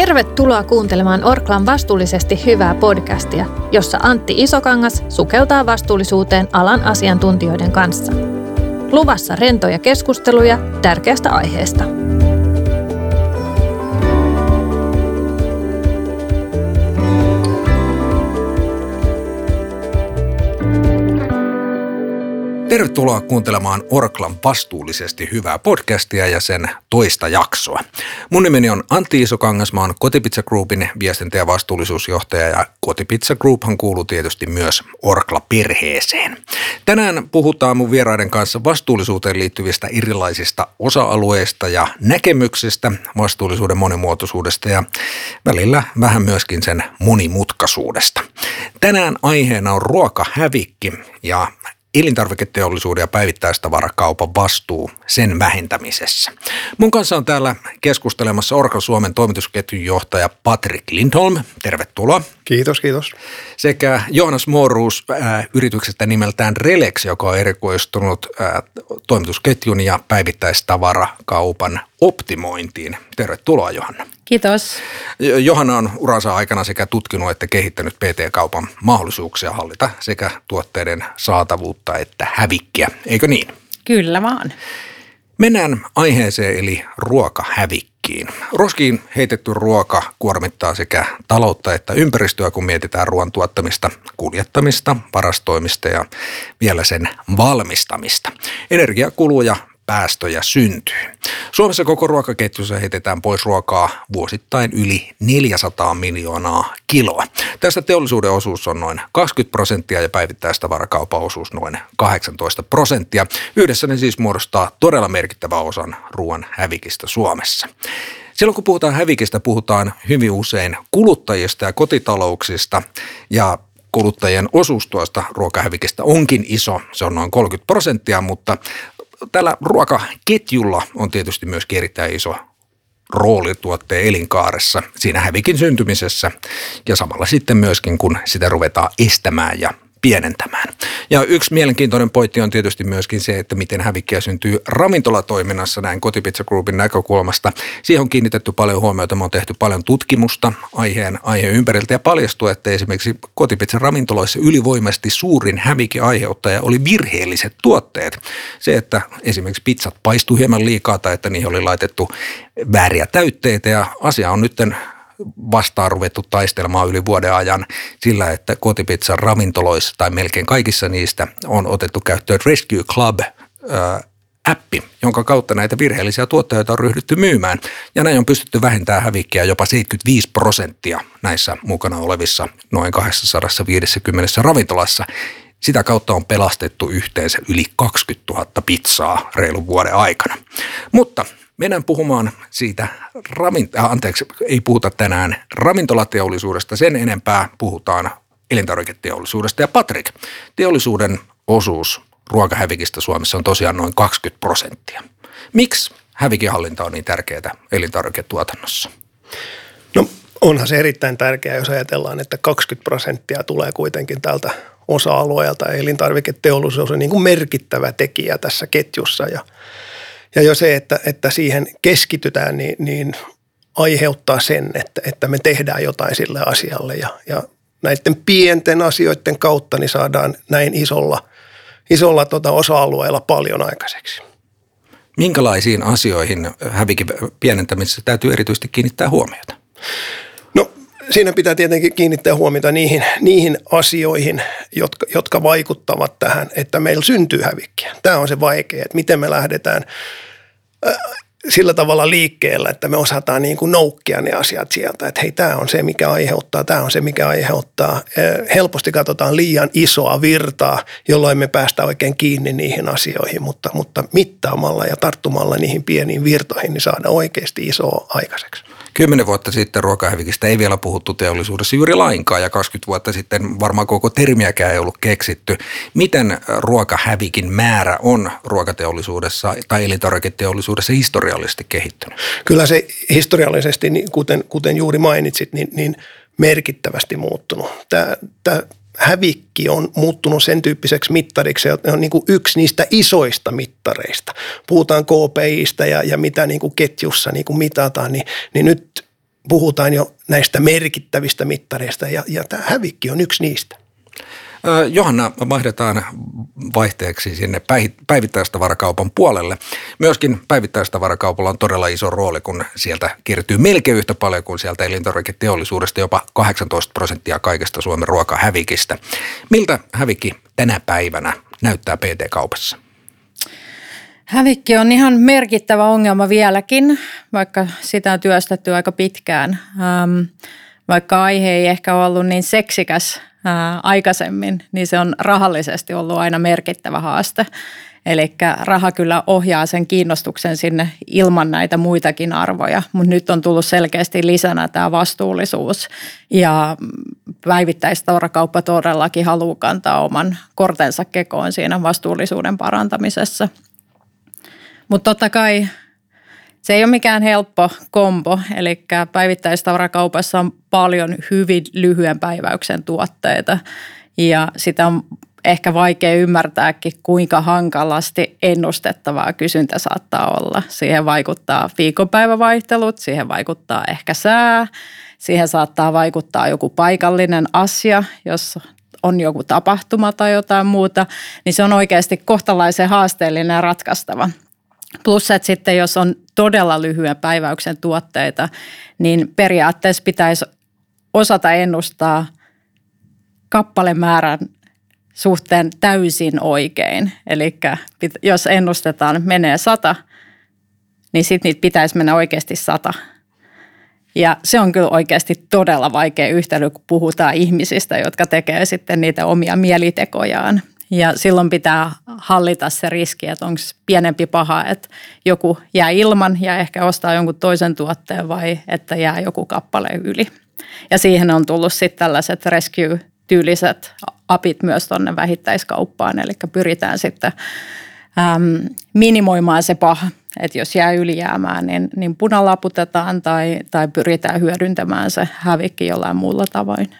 Tervetuloa kuuntelemaan Orklan vastuullisesti hyvää podcastia, jossa Antti Isokangas sukeltaa vastuullisuuteen alan asiantuntijoiden kanssa. Luvassa rentoja keskusteluja tärkeästä aiheesta. Tervetuloa kuuntelemaan Orklan vastuullisesti hyvää podcastia ja sen toista jaksoa. Mun nimeni on Antti Isokangas, mä oon Kotipizza Groupin viestintä- ja vastuullisuusjohtaja ja Kotipizza Grouphan kuuluu tietysti myös Orkla-perheeseen. Tänään puhutaan mun vieraiden kanssa vastuullisuuteen liittyvistä erilaisista osa-alueista ja näkemyksistä, vastuullisuuden monimuotoisuudesta ja välillä vähän myöskin sen monimutkaisuudesta. Tänään aiheena on ruokahävikki ja elintarviketeollisuuden ja päivittäistavarakaupan vastuu sen vähentämisessä. Mun kanssa on täällä keskustelemassa Orkla Suomen toimitusketjun johtaja Patrick Lindholm. Tervetuloa. Kiitos, kiitos. Sekä Jonas Moruus äh, yrityksestä nimeltään Relex, joka on erikoistunut äh, toimitusketjun ja päivittäistavarakaupan optimointiin. Tervetuloa Johanna. Kiitos. Johanna on uransa aikana sekä tutkinut että kehittänyt PT-kaupan mahdollisuuksia hallita sekä tuotteiden saatavuutta että hävikkiä, eikö niin? Kyllä vaan. Mennään aiheeseen eli ruokahävikkiin. Roskiin heitetty ruoka kuormittaa sekä taloutta että ympäristöä, kun mietitään ruoan tuottamista, kuljettamista, varastoimista ja vielä sen valmistamista. Energiakuluja päästöjä syntyy. Suomessa koko ruokaketjussa heitetään pois ruokaa vuosittain yli 400 miljoonaa kiloa. Tästä teollisuuden osuus on noin 20 prosenttia ja päivittäistavarakaupan osuus noin 18 prosenttia. Yhdessä ne siis muodostaa todella merkittävä osan ruoan hävikistä Suomessa. Silloin kun puhutaan hävikistä, puhutaan hyvin usein kuluttajista ja kotitalouksista ja kuluttajien osuus tuosta ruokahävikistä onkin iso, se on noin 30 prosenttia, mutta tällä ruokaketjulla on tietysti myös erittäin iso rooli tuotteen elinkaaressa, siinä hävikin syntymisessä ja samalla sitten myöskin, kun sitä ruvetaan estämään ja pienentämään. Ja yksi mielenkiintoinen pointti on tietysti myöskin se, että miten hävikkiä syntyy ravintolatoiminnassa näin Kotipizza Groupin näkökulmasta. Siihen on kiinnitetty paljon huomiota, me on tehty paljon tutkimusta aiheen, aiheen ympäriltä ja paljastuu, että esimerkiksi Kotipizza ravintoloissa ylivoimaisesti suurin hävikin aiheuttaja oli virheelliset tuotteet. Se, että esimerkiksi pizzat paistui hieman liikaa tai että niihin oli laitettu vääriä täytteitä ja asia on nytten vastaan ruvettu taistelemaan yli vuoden ajan sillä, että kotipizzan ravintoloissa tai melkein kaikissa niistä on otettu käyttöön Rescue Club appi, jonka kautta näitä virheellisiä tuotteita on ryhdytty myymään. Ja näin on pystytty vähentämään hävikkiä jopa 75 prosenttia näissä mukana olevissa noin 250 ravintolassa. Sitä kautta on pelastettu yhteensä yli 20 000 pizzaa reilun vuoden aikana. Mutta Mennään puhumaan siitä, ravint- äh, anteeksi, ei puhuta tänään ravintolateollisuudesta sen enempää, puhutaan elintarviketeollisuudesta. Ja Patrik, teollisuuden osuus ruokahävikistä Suomessa on tosiaan noin 20 prosenttia. Miksi hävikihallinta on niin tärkeää elintarviketuotannossa? No onhan se erittäin tärkeää, jos ajatellaan, että 20 prosenttia tulee kuitenkin tältä osa-alueelta. Elintarviketeollisuus on niin kuin merkittävä tekijä tässä ketjussa ja – ja jo se, että, että siihen keskitytään, niin, niin aiheuttaa sen, että, että me tehdään jotain sille asialle ja, ja näiden pienten asioiden kautta niin saadaan näin isolla, isolla tota osa-alueella paljon aikaiseksi. Minkälaisiin asioihin hävikin pienentämisessä täytyy erityisesti kiinnittää huomiota? Siinä pitää tietenkin kiinnittää huomiota niihin, niihin asioihin, jotka, jotka vaikuttavat tähän, että meillä syntyy hävikkiä. Tämä on se vaikea, että miten me lähdetään äh, sillä tavalla liikkeellä, että me osataan niin kuin noukkia ne asiat sieltä, että hei, tämä on se, mikä aiheuttaa, tämä on se, mikä aiheuttaa. Äh, helposti katsotaan liian isoa virtaa, jolloin me päästään oikein kiinni niihin asioihin, mutta, mutta mittaamalla ja tarttumalla niihin pieniin virtoihin, niin saadaan oikeasti isoa aikaiseksi. Kymmenen vuotta sitten ruokahävikistä ei vielä puhuttu teollisuudessa juuri lainkaan ja 20 vuotta sitten varmaan koko termiäkään ei ollut keksitty. Miten ruokahävikin määrä on ruokateollisuudessa tai elintarviketeollisuudessa historiallisesti kehittynyt? Kyllä se historiallisesti, niin kuten, kuten juuri mainitsit, niin, niin merkittävästi muuttunut. Tämä, tämä hävikki on muuttunut sen tyyppiseksi mittariksi, että on niin kuin yksi niistä isoista mittareista. Puhutaan KPIstä ja, ja mitä niin kuin ketjussa niin kuin mitataan, niin, niin nyt puhutaan jo näistä merkittävistä mittareista ja, ja tämä hävikki on yksi niistä. Johanna, vaihdetaan vaihteeksi sinne päivittäistavarakaupan puolelle. Myöskin päivittäistavarakaupalla on todella iso rooli, kun sieltä kertyy melkein yhtä paljon kuin sieltä elintarviketeollisuudesta, jopa 18 prosenttia kaikesta Suomen ruokahävikistä. Miltä hävikki tänä päivänä näyttää PT-kaupassa? Hävikki on ihan merkittävä ongelma vieläkin, vaikka sitä on työstetty aika pitkään. Ähm, vaikka aihe ei ehkä ollut niin seksikäs ää, aikaisemmin, niin se on rahallisesti ollut aina merkittävä haaste. Eli raha kyllä ohjaa sen kiinnostuksen sinne ilman näitä muitakin arvoja, mutta nyt on tullut selkeästi lisänä tämä vastuullisuus ja päivittäistaurakauppa todellakin haluaa kantaa oman kortensa kekoon siinä vastuullisuuden parantamisessa. Mutta totta kai se ei ole mikään helppo kombo, eli päivittäistavarakaupassa on paljon hyvin lyhyen päiväyksen tuotteita ja sitä on ehkä vaikea ymmärtääkin, kuinka hankalasti ennustettavaa kysyntä saattaa olla. Siihen vaikuttaa viikonpäivävaihtelut, siihen vaikuttaa ehkä sää, siihen saattaa vaikuttaa joku paikallinen asia, jos on joku tapahtuma tai jotain muuta, niin se on oikeasti kohtalaisen haasteellinen ja ratkaistava. Plus, että sitten jos on todella lyhyen päiväyksen tuotteita, niin periaatteessa pitäisi osata ennustaa kappalemäärän suhteen täysin oikein. Eli jos ennustetaan menee sata, niin sitten niitä pitäisi mennä oikeasti sata. Ja se on kyllä oikeasti todella vaikea yhtälö, kun puhutaan ihmisistä, jotka tekee sitten niitä omia mielitekojaan. Ja silloin pitää hallita se riski, että onko pienempi paha, että joku jää ilman ja ehkä ostaa jonkun toisen tuotteen vai että jää joku kappale yli. Ja siihen on tullut sitten tällaiset rescue-tyyliset apit myös tuonne vähittäiskauppaan, eli pyritään sitten äm, minimoimaan se paha, että jos jää ylijäämään, niin, niin punalaputetaan tai, tai pyritään hyödyntämään se hävikki jollain muulla tavoin.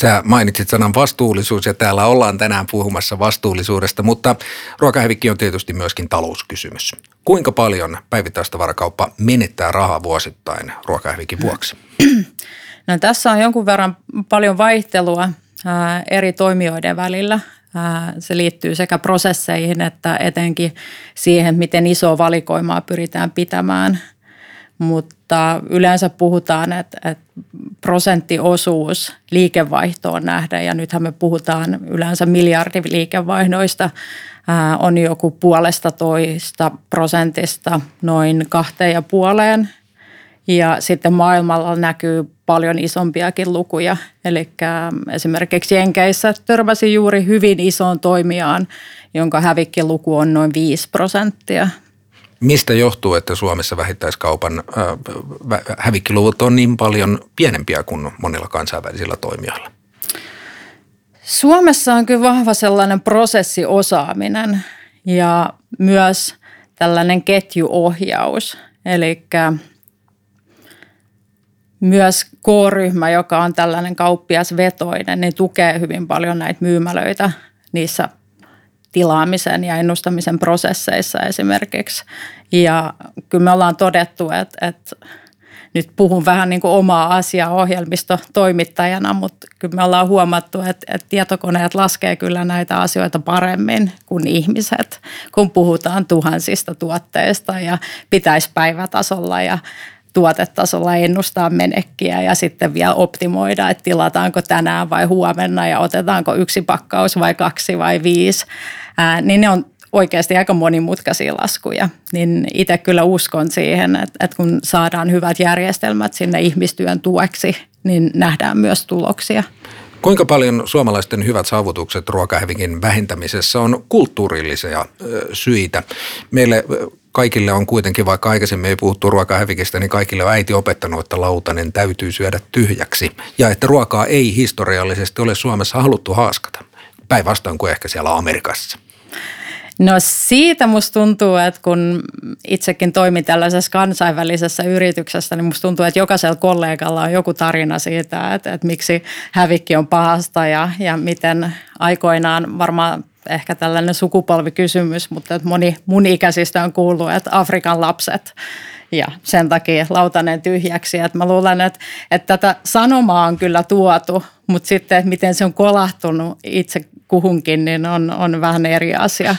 Sä mainitsit sanan vastuullisuus ja täällä ollaan tänään puhumassa vastuullisuudesta, mutta ruokahävikki on tietysti myöskin talouskysymys. Kuinka paljon päivittäistavarakauppa menettää rahaa vuosittain ruokahävikin vuoksi? No, tässä on jonkun verran paljon vaihtelua ää, eri toimijoiden välillä. Ää, se liittyy sekä prosesseihin että etenkin siihen, miten iso valikoimaa pyritään pitämään – mutta yleensä puhutaan, että, että prosenttiosuus liikevaihtoon nähden, ja nythän me puhutaan yleensä miljardiliikevaihdoista, on joku puolesta toista prosentista noin kahteen ja puoleen. Ja sitten maailmalla näkyy paljon isompiakin lukuja. Eli esimerkiksi Jenkeissä törmäsi juuri hyvin isoon toimijaan, jonka hävikkiluku on noin 5 prosenttia. Mistä johtuu, että Suomessa vähittäiskaupan äh, hävikkiluvut on niin paljon pienempiä kuin monilla kansainvälisillä toimijoilla? Suomessa on kyllä vahva sellainen prosessiosaaminen ja myös tällainen ketjuohjaus. Eli myös K-ryhmä, joka on tällainen kauppiasvetoinen, niin tukee hyvin paljon näitä myymälöitä niissä tilaamisen ja ennustamisen prosesseissa esimerkiksi. Ja kyllä me ollaan todettu, että, että nyt puhun vähän niin kuin omaa asiaa ohjelmistotoimittajana, mutta kyllä me ollaan huomattu, että, että tietokoneet laskee kyllä näitä asioita paremmin kuin ihmiset, kun puhutaan tuhansista tuotteista ja pitäisi päivätasolla ja tuotetasolla ennustaa menekkiä ja sitten vielä optimoida, että tilataanko tänään vai huomenna ja otetaanko yksi pakkaus vai kaksi vai viisi. Ää, niin ne on oikeasti aika monimutkaisia laskuja. Niin itse kyllä uskon siihen, että, että kun saadaan hyvät järjestelmät sinne ihmistyön tueksi, niin nähdään myös tuloksia. Kuinka paljon suomalaisten hyvät saavutukset ruokahävikin vähentämisessä on kulttuurillisia syitä? Meille kaikille on kuitenkin, vaikka aikaisemmin ei puhuttu ruokahävikistä, niin kaikille on äiti opettanut, että lautanen täytyy syödä tyhjäksi. Ja että ruokaa ei historiallisesti ole Suomessa haluttu haaskata. Päinvastoin kuin ehkä siellä Amerikassa. No siitä musta tuntuu, että kun itsekin toimin tällaisessa kansainvälisessä yrityksessä, niin musta tuntuu, että jokaisella kollegalla on joku tarina siitä, että, että miksi hävikki on pahasta ja, ja miten aikoinaan varmaan ehkä tällainen sukupolvikysymys, mutta että moni mun ikäisistä on kuullut, että Afrikan lapset ja sen takia lautanen tyhjäksi. Että mä luulen, että, että tätä sanomaa on kyllä tuotu, mutta sitten, että miten se on kolahtunut itse kuhunkin, niin on, on vähän eri asia.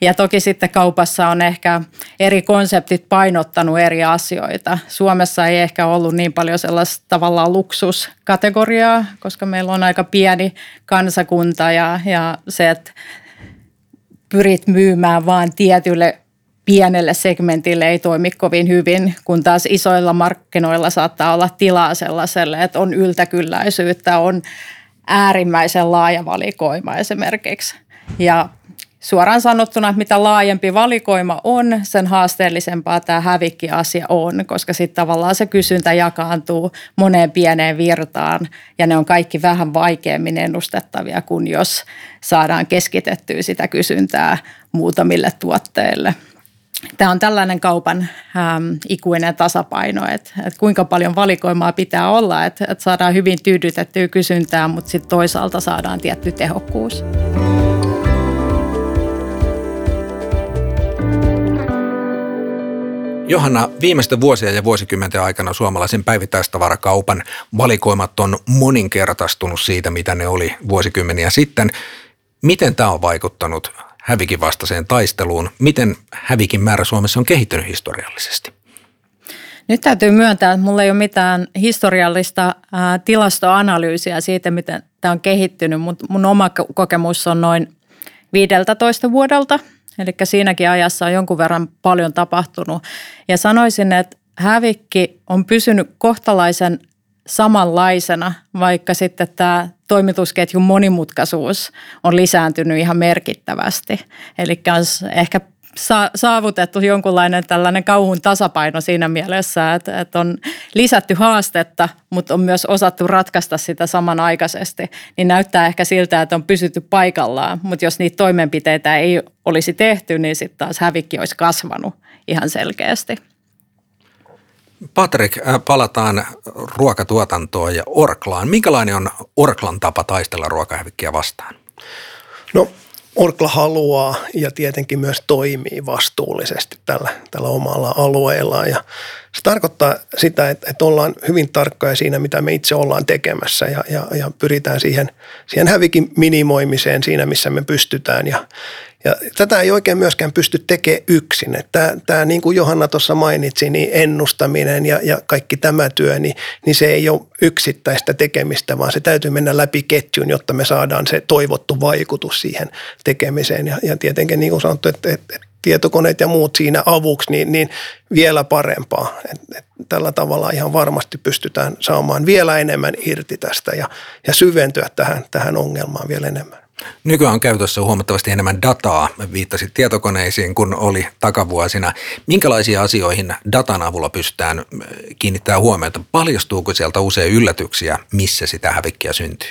Ja toki sitten kaupassa on ehkä eri konseptit painottanut eri asioita. Suomessa ei ehkä ollut niin paljon sellaista tavallaan luksuskategoriaa, koska meillä on aika pieni kansakunta ja, ja se, että pyrit myymään vaan tietylle pienelle segmentille ei toimi kovin hyvin, kun taas isoilla markkinoilla saattaa olla tilaa sellaiselle, että on yltäkylläisyyttä, on äärimmäisen laaja valikoima esimerkiksi. Ja suoraan sanottuna, mitä laajempi valikoima on, sen haasteellisempaa tämä hävikki-asia on, koska sitten tavallaan se kysyntä jakaantuu moneen pieneen virtaan ja ne on kaikki vähän vaikeammin ennustettavia kuin jos saadaan keskitettyä sitä kysyntää muutamille tuotteille – tämä on tällainen kaupan äm, ikuinen tasapaino, että, että kuinka paljon valikoimaa pitää olla, että, että saadaan hyvin tyydytettyä kysyntää, mutta sitten toisaalta saadaan tietty tehokkuus. Johanna, viimeisten vuosien ja vuosikymmenten aikana suomalaisen päivittäistavarakaupan valikoimat on moninkertaistunut siitä, mitä ne oli vuosikymmeniä sitten. Miten tämä on vaikuttanut hävikin vastaiseen taisteluun. Miten hävikin määrä Suomessa on kehittynyt historiallisesti? Nyt täytyy myöntää, että mulla ei ole mitään historiallista tilastoanalyysiä siitä, miten tämä on kehittynyt, mutta mun oma kokemus on noin 15 vuodelta. Eli siinäkin ajassa on jonkun verran paljon tapahtunut. Ja sanoisin, että hävikki on pysynyt kohtalaisen samanlaisena, vaikka sitten tämä toimitusketjun monimutkaisuus on lisääntynyt ihan merkittävästi. Eli on ehkä saavutettu jonkunlainen tällainen kauhun tasapaino siinä mielessä, että, että on lisätty haastetta, mutta on myös osattu ratkaista sitä samanaikaisesti. Niin näyttää ehkä siltä, että on pysytty paikallaan, mutta jos niitä toimenpiteitä ei olisi tehty, niin sitten taas hävikki olisi kasvanut ihan selkeästi. Patrik, äh, palataan ruokatuotantoon ja Orklaan. Minkälainen on Orklan tapa taistella ruokahävikkiä vastaan? No Orkla haluaa ja tietenkin myös toimii vastuullisesti tällä, tällä omalla alueellaan. Ja se tarkoittaa sitä, että, että ollaan hyvin tarkkoja siinä, mitä me itse ollaan tekemässä ja, ja, ja pyritään siihen, siihen hävikin minimoimiseen siinä, missä me pystytään. Ja, ja tätä ei oikein myöskään pysty tekemään yksin. Tämä, tämä niin kuin Johanna tuossa mainitsi, niin ennustaminen ja, ja kaikki tämä työ, niin, niin se ei ole yksittäistä tekemistä, vaan se täytyy mennä läpi ketjun, jotta me saadaan se toivottu vaikutus siihen tekemiseen. Ja, ja tietenkin niin kuin sanottu, että, että tietokoneet ja muut siinä avuksi, niin, niin vielä parempaa. Et, et tällä tavalla ihan varmasti pystytään saamaan vielä enemmän irti tästä ja, ja syventyä tähän, tähän ongelmaan vielä enemmän. Nykyään on käytössä huomattavasti enemmän dataa, viittasit tietokoneisiin, kun oli takavuosina. Minkälaisiin asioihin datan avulla pystytään kiinnittämään huomiota? Paljastuuko sieltä usein yllätyksiä, missä sitä hävikkiä syntyy?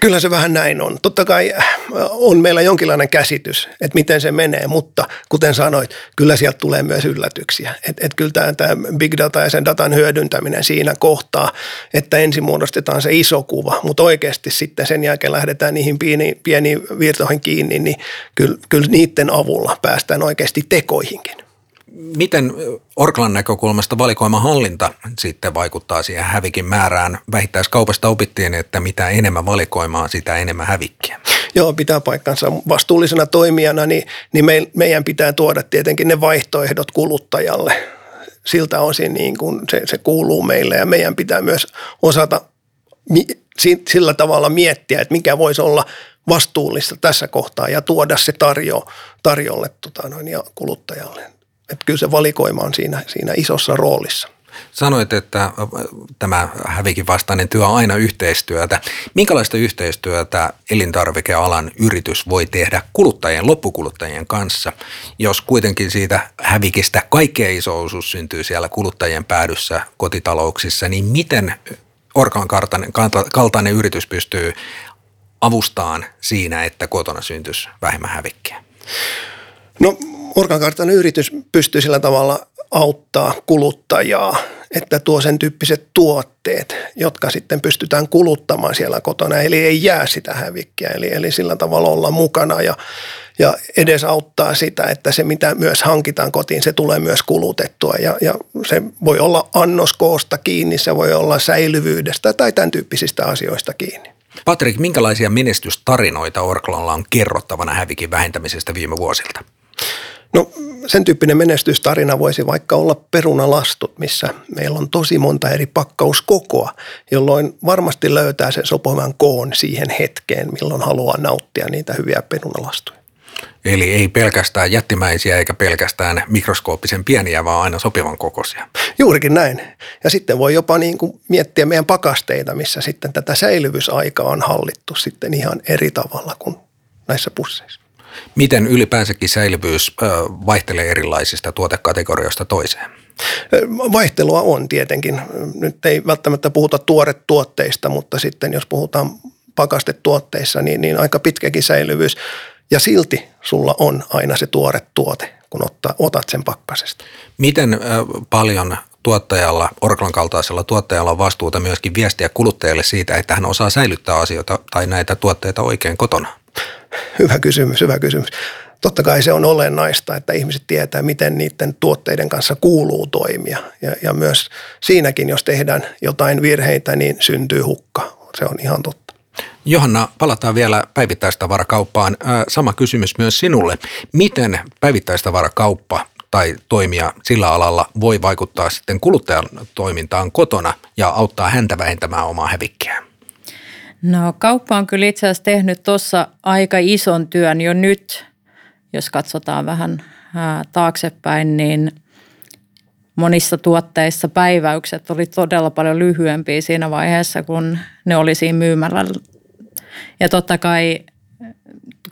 Kyllä se vähän näin on. Totta kai äh, on meillä jonkinlainen käsitys, että miten se menee, mutta kuten sanoit, kyllä sieltä tulee myös yllätyksiä. Että et kyllä tämä, tämä big data ja sen datan hyödyntäminen siinä kohtaa, että ensin muodostetaan se iso kuva, mutta oikeasti sitten sen jälkeen lähdetään niihin pieniin, pieniin virtoihin kiinni, niin kyllä, kyllä niiden avulla päästään oikeasti tekoihinkin. Miten Orklan näkökulmasta valikoimahallinta sitten vaikuttaa siihen hävikin määrään? Vähittäiskaupasta opittiin, että mitä enemmän valikoimaa, sitä enemmän hävikkiä. Joo, pitää paikkansa. Vastuullisena toimijana niin, niin me, meidän pitää tuoda tietenkin ne vaihtoehdot kuluttajalle. Siltä osin niin kuin se, se kuuluu meille ja meidän pitää myös osata sillä tavalla miettiä, että mikä voisi olla vastuullista tässä kohtaa ja tuoda se tarjo, tarjolle tota noin, ja kuluttajalle että kyllä se valikoima on siinä, siinä isossa roolissa. Sanoit, että tämä hävikin vastainen työ on aina yhteistyötä. Minkälaista yhteistyötä elintarvikealan yritys voi tehdä kuluttajien, loppukuluttajien kanssa, jos kuitenkin siitä hävikistä kaikkein iso osuus syntyy siellä kuluttajien päädyssä kotitalouksissa, niin miten Orkan kaltainen yritys pystyy avustaan siinä, että kotona syntyisi vähemmän hävikkiä? No Orkan kartan yritys pystyy sillä tavalla auttaa kuluttajaa, että tuo sen tyyppiset tuotteet, jotka sitten pystytään kuluttamaan siellä kotona, eli ei jää sitä hävikkiä, eli, eli sillä tavalla olla mukana ja, ja edes auttaa sitä, että se mitä myös hankitaan kotiin, se tulee myös kulutettua ja, ja se voi olla annoskoosta kiinni, se voi olla säilyvyydestä tai tämän tyyppisistä asioista kiinni. Patrik, minkälaisia menestystarinoita Orklalla on kerrottavana hävikin vähentämisestä viime vuosilta? No sen tyyppinen menestystarina voisi vaikka olla perunalastut, missä meillä on tosi monta eri pakkauskokoa, jolloin varmasti löytää sen sopivan koon siihen hetkeen, milloin haluaa nauttia niitä hyviä perunalastuja. Eli ei pelkästään jättimäisiä eikä pelkästään mikroskooppisen pieniä, vaan aina sopivan kokoisia. Juurikin näin. Ja sitten voi jopa niin kuin miettiä meidän pakasteita, missä sitten tätä säilyvysaikaa on hallittu sitten ihan eri tavalla kuin näissä pusseissa. Miten ylipäänsäkin säilyvyys vaihtelee erilaisista tuotekategorioista toiseen? Vaihtelua on tietenkin. Nyt ei välttämättä puhuta tuoretuotteista, mutta sitten jos puhutaan pakastetuotteissa, niin, niin aika pitkäkin säilyvyys. Ja silti sulla on aina se tuore tuote, kun ottaa, otat sen pakkasesta. Miten paljon tuottajalla, Orklan kaltaisella tuottajalla on vastuuta myöskin viestiä kuluttajalle siitä, että hän osaa säilyttää asioita tai näitä tuotteita oikein kotona? Hyvä kysymys, hyvä kysymys. Totta kai se on olennaista, että ihmiset tietää, miten niiden tuotteiden kanssa kuuluu toimia. Ja, ja myös siinäkin, jos tehdään jotain virheitä, niin syntyy hukka. Se on ihan totta. Johanna, palataan vielä päivittäistavarakauppaan. Sama kysymys myös sinulle. Miten päivittäistavarakauppa tai toimia sillä alalla voi vaikuttaa sitten kuluttajan toimintaan kotona ja auttaa häntä vähentämään omaa hävikkiään? No kauppa on kyllä itse asiassa tehnyt tuossa aika ison työn jo nyt, jos katsotaan vähän taaksepäin, niin monissa tuotteissa päiväykset oli todella paljon lyhyempiä siinä vaiheessa, kun ne oli siinä myymällä. Ja totta kai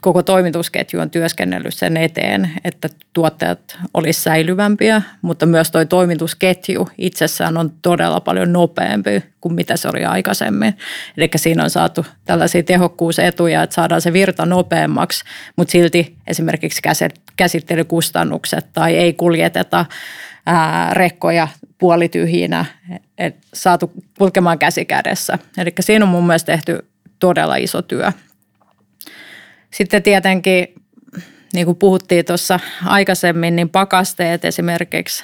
koko toimitusketju on työskennellyt sen eteen, että tuotteet olisi säilyvämpiä, mutta myös tuo toimitusketju itsessään on todella paljon nopeampi kuin mitä se oli aikaisemmin. Eli siinä on saatu tällaisia tehokkuusetuja, että saadaan se virta nopeammaksi, mutta silti esimerkiksi käsittelykustannukset tai ei kuljeteta rekkoja puolityhjinä, saatu kulkemaan käsi kädessä. Eli siinä on mun mielestä tehty todella iso työ. Sitten tietenkin, niin kuin puhuttiin tuossa aikaisemmin, niin pakasteet esimerkiksi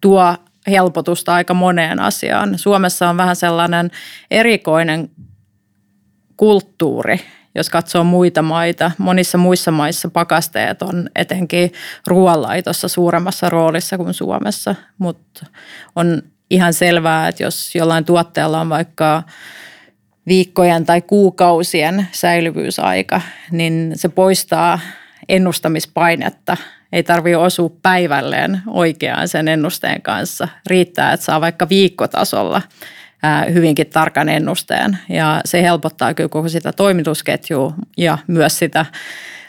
tuo helpotusta aika moneen asiaan. Suomessa on vähän sellainen erikoinen kulttuuri, jos katsoo muita maita. Monissa muissa maissa pakasteet on etenkin ruoanlaitossa suuremmassa roolissa kuin Suomessa, mutta on ihan selvää, että jos jollain tuotteella on vaikka viikkojen tai kuukausien säilyvyysaika, niin se poistaa ennustamispainetta. Ei tarvitse osua päivälleen oikeaan sen ennusteen kanssa. Riittää, että saa vaikka viikkotasolla hyvinkin tarkan ennusteen ja se helpottaa kyllä koko sitä toimitusketjua ja myös sitä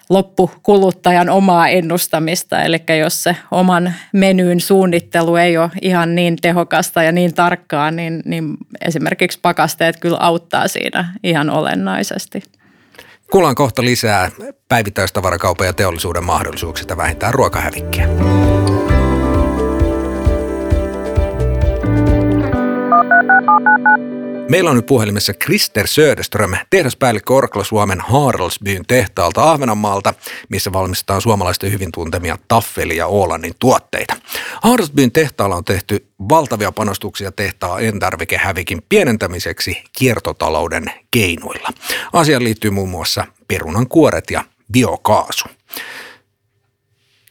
loppukuluttajan omaa ennustamista. Eli jos se oman menyyn suunnittelu ei ole ihan niin tehokasta ja niin tarkkaa, niin, niin esimerkiksi pakasteet kyllä auttaa siinä ihan olennaisesti. Kuullaan kohta lisää päivittäistavarakaupan ja teollisuuden mahdollisuuksista vähentää ruokahävikkiä. Meillä on nyt puhelimessa Krister Söderström, tehdaspäällikkö Orkla Suomen Haraldsbyn tehtaalta Ahvenanmaalta, missä valmistetaan suomalaisten hyvin tuntemia taffeli- ja Oolannin tuotteita. Haraldsbyn tehtaalla on tehty valtavia panostuksia tehtaa elintarvikehävikin pienentämiseksi kiertotalouden keinoilla. Asiaan liittyy muun muassa perunan kuoret ja biokaasu.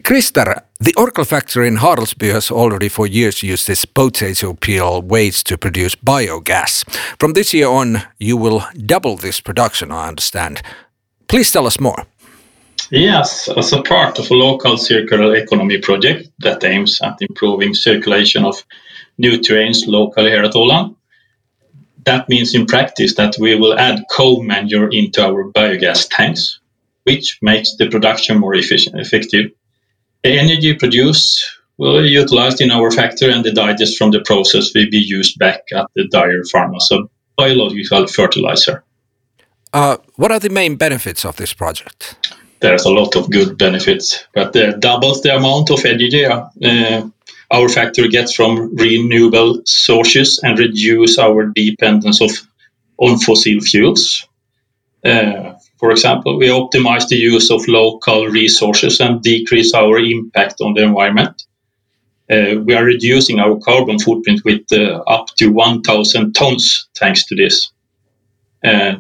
Krister, the Oracle factory in Haraldsby has already for years used this potato peel waste to produce biogas. From this year on, you will double this production, I understand. Please tell us more. Yes, as a part of a local circular economy project that aims at improving circulation of nutrients locally here at Åland. That means in practice that we will add cow manure into our biogas tanks, which makes the production more efficient, effective The energy produced will be utilized in our factory and the digest from the process will be used back at the dairy farm as a biological fertilizer. Uh, what are the main benefits of this project? There's a lot of good benefits, but it doubles the amount of energy uh, our factory gets from renewable sources and reduce our dependence of on fossil fuels. Uh, for example, we optimize the use of local resources and decrease our impact on the environment. Uh, we are reducing our carbon footprint with uh, up to 1,000 tons thanks to this. Uh,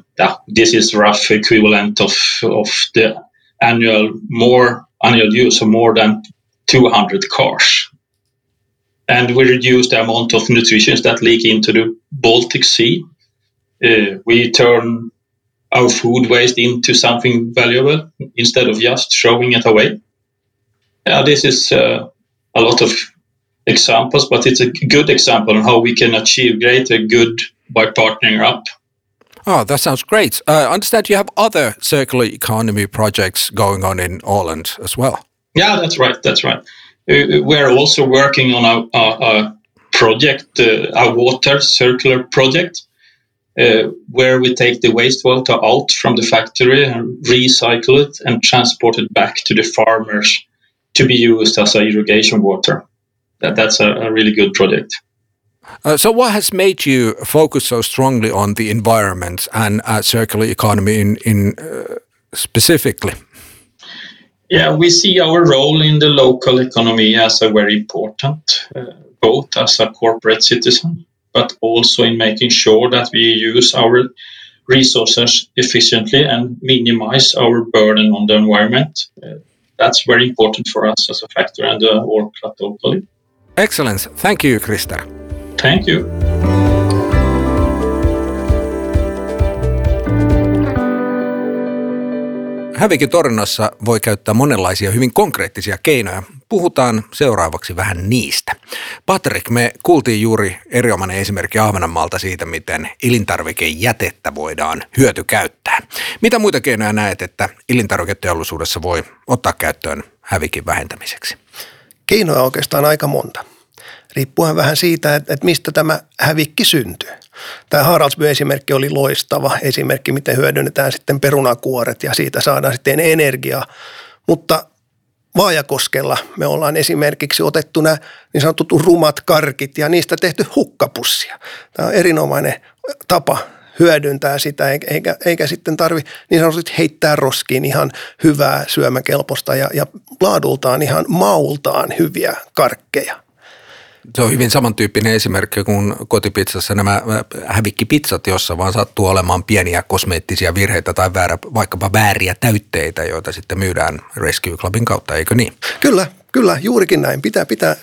this is rough equivalent of, of the annual more annual use of more than 200 cars. And we reduce the amount of nutrition that leak into the Baltic Sea. Uh, we turn our food waste into something valuable instead of just throwing it away. Yeah, this is uh, a lot of examples, but it's a good example on how we can achieve greater good by partnering up. Oh, that sounds great. Uh, I understand you have other circular economy projects going on in Ireland as well. Yeah, that's right. That's right. Uh, we're also working on a, a, a project, uh, a water circular project, uh, where we take the wastewater out from the factory and recycle it and transport it back to the farmers to be used as a irrigation water. That, that's a, a really good project. Uh, so, what has made you focus so strongly on the environment and uh, circular economy in, in uh, specifically? Yeah, we see our role in the local economy as a very important, uh, both as a corporate citizen but also in making sure that we use our resources efficiently and minimize our burden on the environment. Uh, that's very important for us as a factor and uh, Orkla totally. Excellent. Thank you, Krista. Thank you. Hävikin torjunnassa voi käyttää monenlaisia hyvin konkreettisia keinoja. Puhutaan seuraavaksi vähän niistä. Patrick, me kuultiin juuri erinomainen esimerkki Ahvenanmaalta siitä, miten elintarvikejätettä voidaan hyötykäyttää. Mitä muita keinoja näet, että elintarviketeollisuudessa voi ottaa käyttöön hävikin vähentämiseksi? Keinoja oikeastaan aika monta riippuen vähän siitä, että, että mistä tämä hävikki syntyy. Tämä Haraldsby-esimerkki oli loistava esimerkki, miten hyödynnetään sitten perunakuoret ja siitä saadaan sitten energiaa. Mutta Vaajakoskella me ollaan esimerkiksi otettu nämä niin sanotut rumat karkit ja niistä tehty hukkapussia. Tämä on erinomainen tapa hyödyntää sitä, eikä, eikä, sitten tarvi niin sanotusti heittää roskiin ihan hyvää syömäkelpoista ja, ja laadultaan ihan maultaan hyviä karkkeja. Se on hyvin samantyyppinen esimerkki kuin kotipizzassa nämä hävikkipizzat, jossa vaan sattuu olemaan pieniä kosmeettisia virheitä tai väärä, vaikkapa vääriä täytteitä, joita sitten myydään Rescue Clubin kautta, eikö niin? Kyllä, kyllä, juurikin näin. Pitää pitää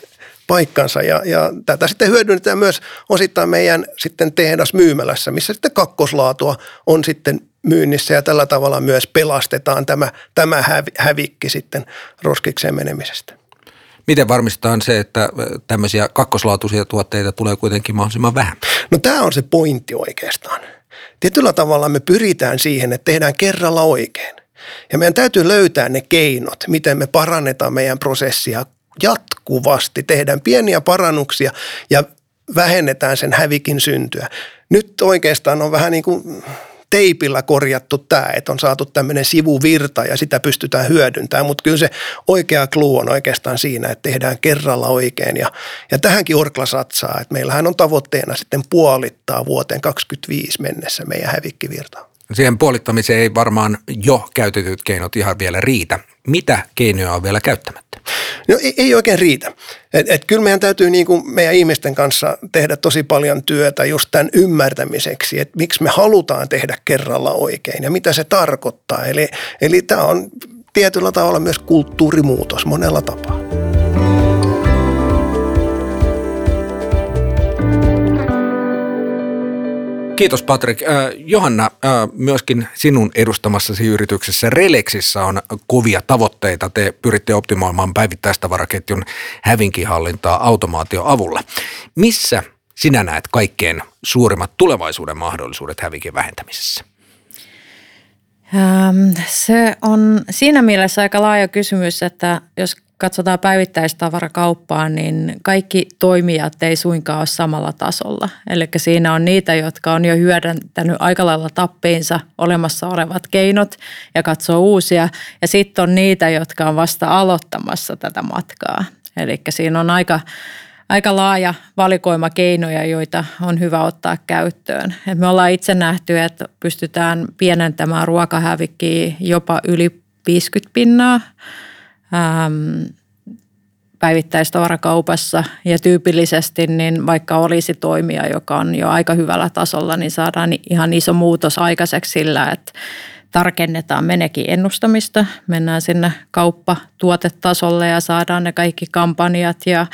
paikkansa ja, ja tätä sitten hyödynnetään myös osittain meidän sitten tehdas myymälässä, missä sitten kakkoslaatua on sitten myynnissä ja tällä tavalla myös pelastetaan tämä, tämä hävikki sitten roskikseen menemisestä. Miten varmistetaan se, että tämmöisiä kakkoslaatuisia tuotteita tulee kuitenkin mahdollisimman vähän? No tämä on se pointti oikeastaan. Tietyllä tavalla me pyritään siihen, että tehdään kerralla oikein. Ja meidän täytyy löytää ne keinot, miten me parannetaan meidän prosessia jatkuvasti. Tehdään pieniä parannuksia ja vähennetään sen hävikin syntyä. Nyt oikeastaan on vähän niin kuin teipillä korjattu tämä, että on saatu tämmöinen sivuvirta ja sitä pystytään hyödyntämään, mutta kyllä se oikea kluu on oikeastaan siinä, että tehdään kerralla oikein ja, ja tähänkin Orkla satsaa, että meillähän on tavoitteena sitten puolittaa vuoteen 2025 mennessä meidän hävikkivirta. Siihen puolittamiseen ei varmaan jo käytetyt keinot ihan vielä riitä. Mitä keinoja on vielä käyttämättä? No ei, ei oikein riitä. Et, et kyllä meidän täytyy niin kuin meidän ihmisten kanssa tehdä tosi paljon työtä just tämän ymmärtämiseksi, että miksi me halutaan tehdä kerralla oikein ja mitä se tarkoittaa. Eli, eli tämä on tietyllä tavalla myös kulttuurimuutos monella tapaa. Kiitos Patrick. Johanna, myöskin sinun edustamassasi yrityksessä Relexissä on kovia tavoitteita. Te pyritte optimoimaan päivittäistavaraketjun hävinkihallintaa automaatio avulla. Missä sinä näet kaikkein suurimmat tulevaisuuden mahdollisuudet hävikin vähentämisessä? Se on siinä mielessä aika laaja kysymys, että jos katsotaan päivittäistavarakauppaa, niin kaikki toimijat ei suinkaan ole samalla tasolla. Eli siinä on niitä, jotka on jo hyödyntänyt aika lailla tappiinsa olemassa olevat keinot ja katsoo uusia. Ja sitten on niitä, jotka on vasta aloittamassa tätä matkaa. Eli siinä on aika, aika laaja valikoima keinoja, joita on hyvä ottaa käyttöön. Et me ollaan itse nähty, että pystytään pienentämään ruokahävikkiä jopa yli 50 pinnaa ähm, päivittäistavarakaupassa ja tyypillisesti niin vaikka olisi toimija, joka on jo aika hyvällä tasolla, niin saadaan ihan iso muutos aikaiseksi sillä, että tarkennetaan menekin ennustamista. Mennään sinne kauppatuotetasolle ja saadaan ne kaikki kampanjat ja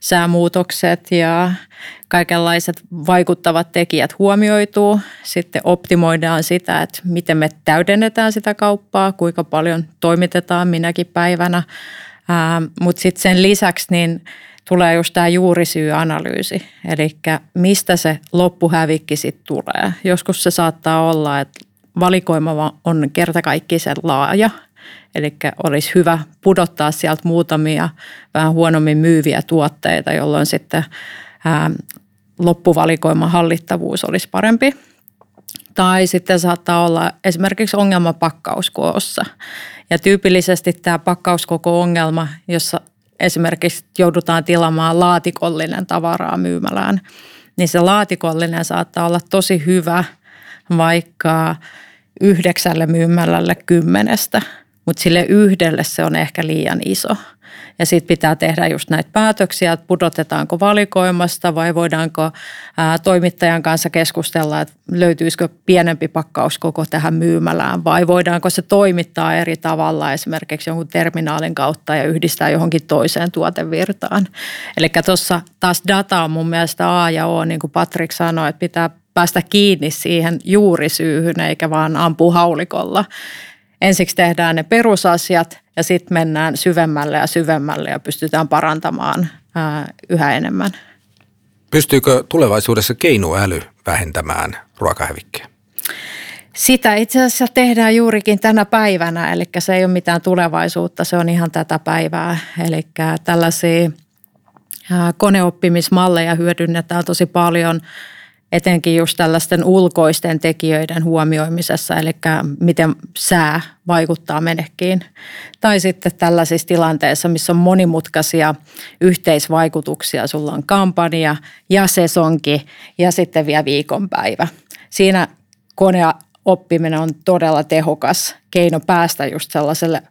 säämuutokset ja kaikenlaiset vaikuttavat tekijät huomioituu. Sitten optimoidaan sitä, että miten me täydennetään sitä kauppaa, kuinka paljon toimitetaan minäkin päivänä. Mutta sitten sen lisäksi niin tulee just tämä juurisyyanalyysi, eli mistä se loppuhävikki sitten tulee. Joskus se saattaa olla, että valikoima on kertakaikkisen laaja, eli olisi hyvä pudottaa sieltä muutamia vähän huonommin myyviä tuotteita, jolloin sitten ää, loppuvalikoiman hallittavuus olisi parempi. Tai sitten saattaa olla esimerkiksi ongelma pakkauskoossa. Ja tyypillisesti tämä pakkauskoko ongelma, jossa esimerkiksi joudutaan tilaamaan laatikollinen tavaraa myymälään, niin se laatikollinen saattaa olla tosi hyvä – vaikka yhdeksälle myymälälle kymmenestä, mutta sille yhdelle se on ehkä liian iso. Ja sitten pitää tehdä just näitä päätöksiä, että pudotetaanko valikoimasta vai voidaanko ää, toimittajan kanssa keskustella, että löytyisikö pienempi pakkaus koko tähän myymälään vai voidaanko se toimittaa eri tavalla esimerkiksi jonkun terminaalin kautta ja yhdistää johonkin toiseen tuotevirtaan. Eli tuossa taas data on mun mielestä A ja O, niin kuin Patrick sanoi, että pitää päästä kiinni siihen juurisyyhyn eikä vaan ampua haulikolla. Ensiksi tehdään ne perusasiat ja sitten mennään syvemmälle ja syvemmälle ja pystytään parantamaan ää, yhä enemmän. Pystyykö tulevaisuudessa keinoäly vähentämään ruokahävikkiä? Sitä itse asiassa tehdään juurikin tänä päivänä, eli se ei ole mitään tulevaisuutta, se on ihan tätä päivää. Eli tällaisia koneoppimismalleja hyödynnetään tosi paljon – etenkin just tällaisten ulkoisten tekijöiden huomioimisessa, eli miten sää vaikuttaa menekkiin. Tai sitten tällaisissa tilanteissa, missä on monimutkaisia yhteisvaikutuksia. Sulla on kampanja ja sesonki ja sitten vielä viikonpäivä. Siinä koneoppiminen on todella tehokas keino päästä just sellaiselle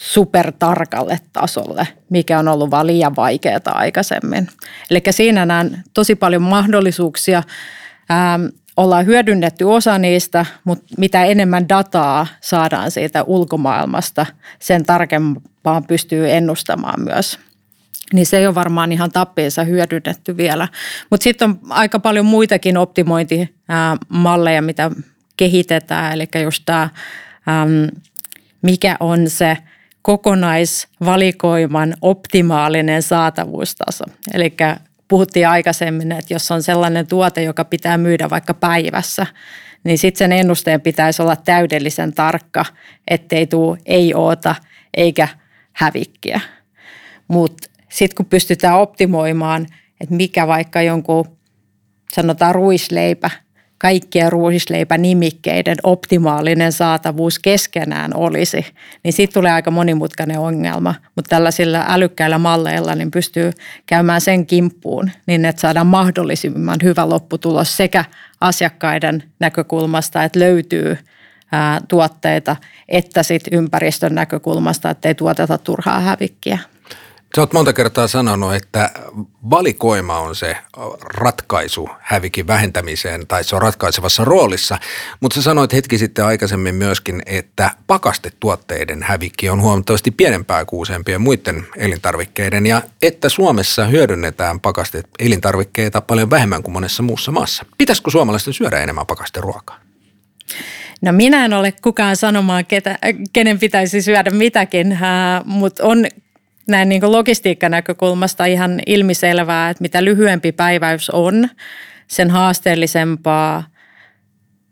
supertarkalle tasolle, mikä on ollut vaan liian vaikeaa aikaisemmin. Eli siinä näen tosi paljon mahdollisuuksia. Ähm, ollaan hyödynnetty osa niistä, mutta mitä enemmän dataa saadaan siitä ulkomaailmasta, sen tarkempaan pystyy ennustamaan myös. Niin se ei ole varmaan ihan tappiinsa hyödynnetty vielä. Mutta sitten on aika paljon muitakin optimointimalleja, mitä kehitetään. Eli just tämä, mikä on se – kokonaisvalikoiman optimaalinen saatavuustaso. Eli puhuttiin aikaisemmin, että jos on sellainen tuote, joka pitää myydä vaikka päivässä, niin sitten sen ennusteen pitäisi olla täydellisen tarkka, ettei tule ei oota eikä hävikkiä. Mutta sitten kun pystytään optimoimaan, että mikä vaikka jonkun sanotaan ruisleipä – kaikkien ruisleipänimikkeiden optimaalinen saatavuus keskenään olisi, niin siitä tulee aika monimutkainen ongelma. Mutta tällaisilla älykkäillä malleilla niin pystyy käymään sen kimppuun niin, että saadaan mahdollisimman hyvä lopputulos sekä asiakkaiden näkökulmasta, että löytyy tuotteita, että sitten ympäristön näkökulmasta, että ei tuoteta turhaa hävikkiä. Sä oot monta kertaa sanonut, että valikoima on se ratkaisu hävikin vähentämiseen tai se on ratkaisevassa roolissa, mutta sä sanoit hetki sitten aikaisemmin myöskin, että pakastetuotteiden hävikki on huomattavasti pienempää kuin useampien muiden elintarvikkeiden ja että Suomessa hyödynnetään pakaste elintarvikkeita paljon vähemmän kuin monessa muussa maassa. Pitäisikö suomalaisten syödä enemmän pakasteruokaa? No minä en ole kukaan sanomaan, ketä, kenen pitäisi syödä mitäkin, mutta on näin niin logistiikkanäkökulmasta ihan ilmiselvää, että mitä lyhyempi päiväys on, sen haasteellisempaa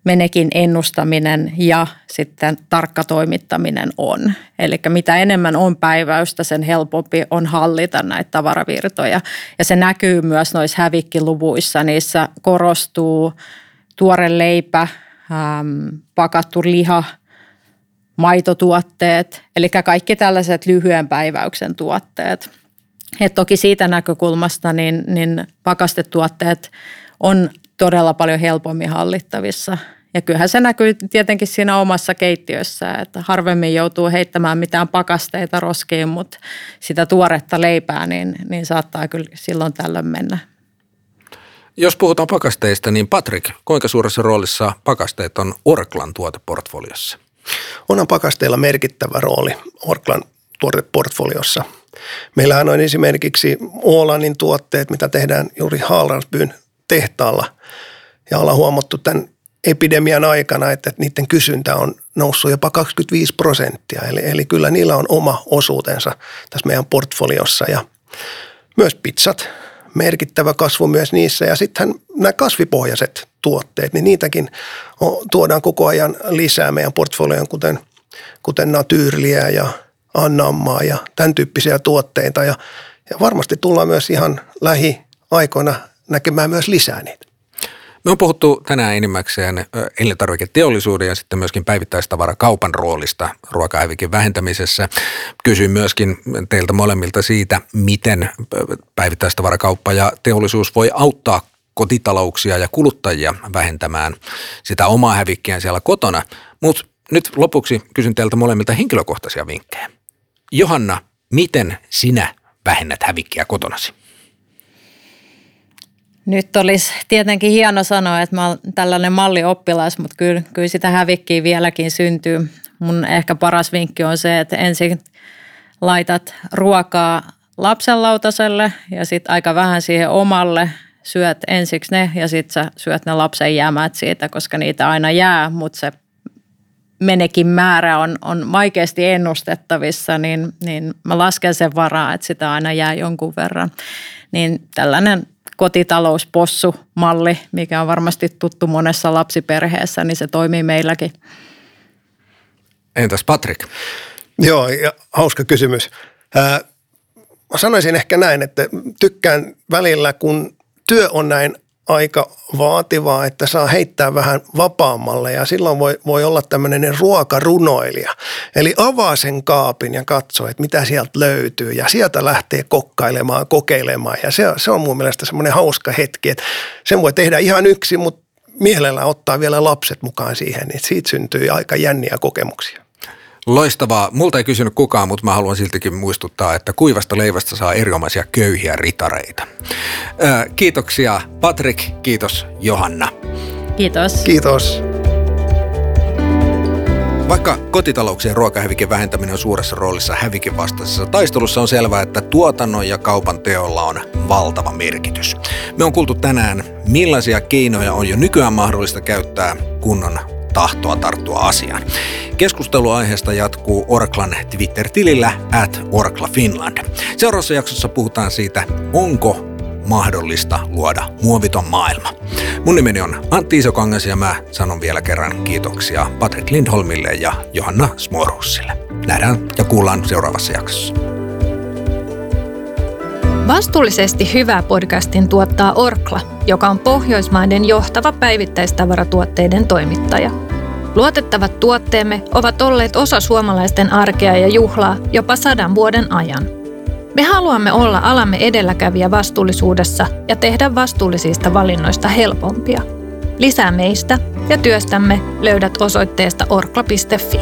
menekin ennustaminen ja sitten tarkka toimittaminen on. Eli mitä enemmän on päiväystä, sen helpompi on hallita näitä tavaravirtoja. Ja se näkyy myös noissa hävikkiluvuissa. Niissä korostuu tuore leipä, ähm, pakattu liha – maitotuotteet, eli kaikki tällaiset lyhyen päiväyksen tuotteet. Et toki siitä näkökulmasta niin, niin pakastetuotteet on todella paljon helpommin hallittavissa. Ja kyllähän se näkyy tietenkin siinä omassa keittiössä, että harvemmin joutuu heittämään mitään pakasteita roskiin, mutta sitä tuoretta leipää niin, niin saattaa kyllä silloin tällöin mennä. Jos puhutaan pakasteista, niin Patrick, kuinka suuressa roolissa pakasteet on Orklan tuoteportfoliossa? Onhan pakasteilla merkittävä rooli Orklan tuoteportfoliossa. Meillähän on esimerkiksi Oolannin tuotteet, mitä tehdään juuri Haalransbyn tehtaalla. Ja ollaan huomattu tämän epidemian aikana, että niiden kysyntä on noussut jopa 25 prosenttia. Eli, eli kyllä niillä on oma osuutensa tässä meidän portfoliossa ja myös pizzat, merkittävä kasvu myös niissä. Ja sitten nämä kasvipohjaiset tuotteet, niin niitäkin tuodaan koko ajan lisää meidän portfolioon, kuten, kuten natyrliä ja annammaa ja tämän tyyppisiä tuotteita. Ja, ja varmasti tullaan myös ihan lähiaikoina näkemään myös lisää niitä. Me on puhuttu tänään enimmäkseen elintarviketeollisuuden ja sitten myöskin päivittäistavarakaupan roolista ruokahävikin vähentämisessä. Kysyin myöskin teiltä molemmilta siitä, miten päivittäistavarakauppa ja teollisuus voi auttaa kotitalouksia ja kuluttajia vähentämään sitä omaa hävikkiä siellä kotona. Mutta nyt lopuksi kysyn teiltä molemmilta henkilökohtaisia vinkkejä. Johanna, miten sinä vähennät hävikkiä kotonasi? Nyt olisi tietenkin hieno sanoa, että mä olen tällainen mallioppilas, mutta kyllä, kyllä sitä hävikkiä vieläkin syntyy. Mun ehkä paras vinkki on se, että ensin laitat ruokaa lapsen lautaselle ja sitten aika vähän siihen omalle. Syöt ensiksi ne ja sitten sä syöt ne lapsen jäämät siitä, koska niitä aina jää, mutta se menekin määrä on, on vaikeasti ennustettavissa, niin, niin mä lasken sen varaa, että sitä aina jää jonkun verran. Niin tällainen kotitalouspossu-malli, mikä on varmasti tuttu monessa lapsiperheessä, niin se toimii meilläkin. Entäs Patrick? Joo, ja hauska kysymys. Ää, mä sanoisin ehkä näin, että tykkään välillä, kun työ on näin aika vaativaa, että saa heittää vähän vapaammalle ja silloin voi, voi olla tämmöinen ruokarunoilija. Eli avaa sen kaapin ja katsoo, että mitä sieltä löytyy ja sieltä lähtee kokkailemaan, kokeilemaan ja se, se on mun mielestä semmoinen hauska hetki, että sen voi tehdä ihan yksi, mutta mielellä ottaa vielä lapset mukaan siihen, niin siitä syntyy aika jänniä kokemuksia. Loistavaa. Multa ei kysynyt kukaan, mutta mä haluan siltikin muistuttaa, että kuivasta leivästä saa erinomaisia köyhiä ritareita. Ö, kiitoksia Patrick, kiitos Johanna. Kiitos. Kiitos. Vaikka kotitalouksien ruokahävikin vähentäminen on suuressa roolissa hävikin vastaisessa taistelussa, on selvää, että tuotannon ja kaupan teolla on valtava merkitys. Me on kuultu tänään, millaisia keinoja on jo nykyään mahdollista käyttää kunnon tahtoa tarttua asiaan. Keskustelu aiheesta jatkuu Orklan Twitter-tilillä at Orkla Finland. Seuraavassa jaksossa puhutaan siitä, onko mahdollista luoda muoviton maailma. Mun nimeni on Antti Isokangas ja mä sanon vielä kerran kiitoksia Patrick Lindholmille ja Johanna Smorussille. Nähdään ja kuullaan seuraavassa jaksossa. Vastuullisesti hyvää podcastin tuottaa Orkla, joka on Pohjoismaiden johtava päivittäistavaratuotteiden toimittaja – Luotettavat tuotteemme ovat olleet osa suomalaisten arkea ja juhlaa jopa sadan vuoden ajan. Me haluamme olla alamme edelläkävijä vastuullisuudessa ja tehdä vastuullisista valinnoista helpompia. Lisää meistä ja työstämme löydät osoitteesta orkla.fi.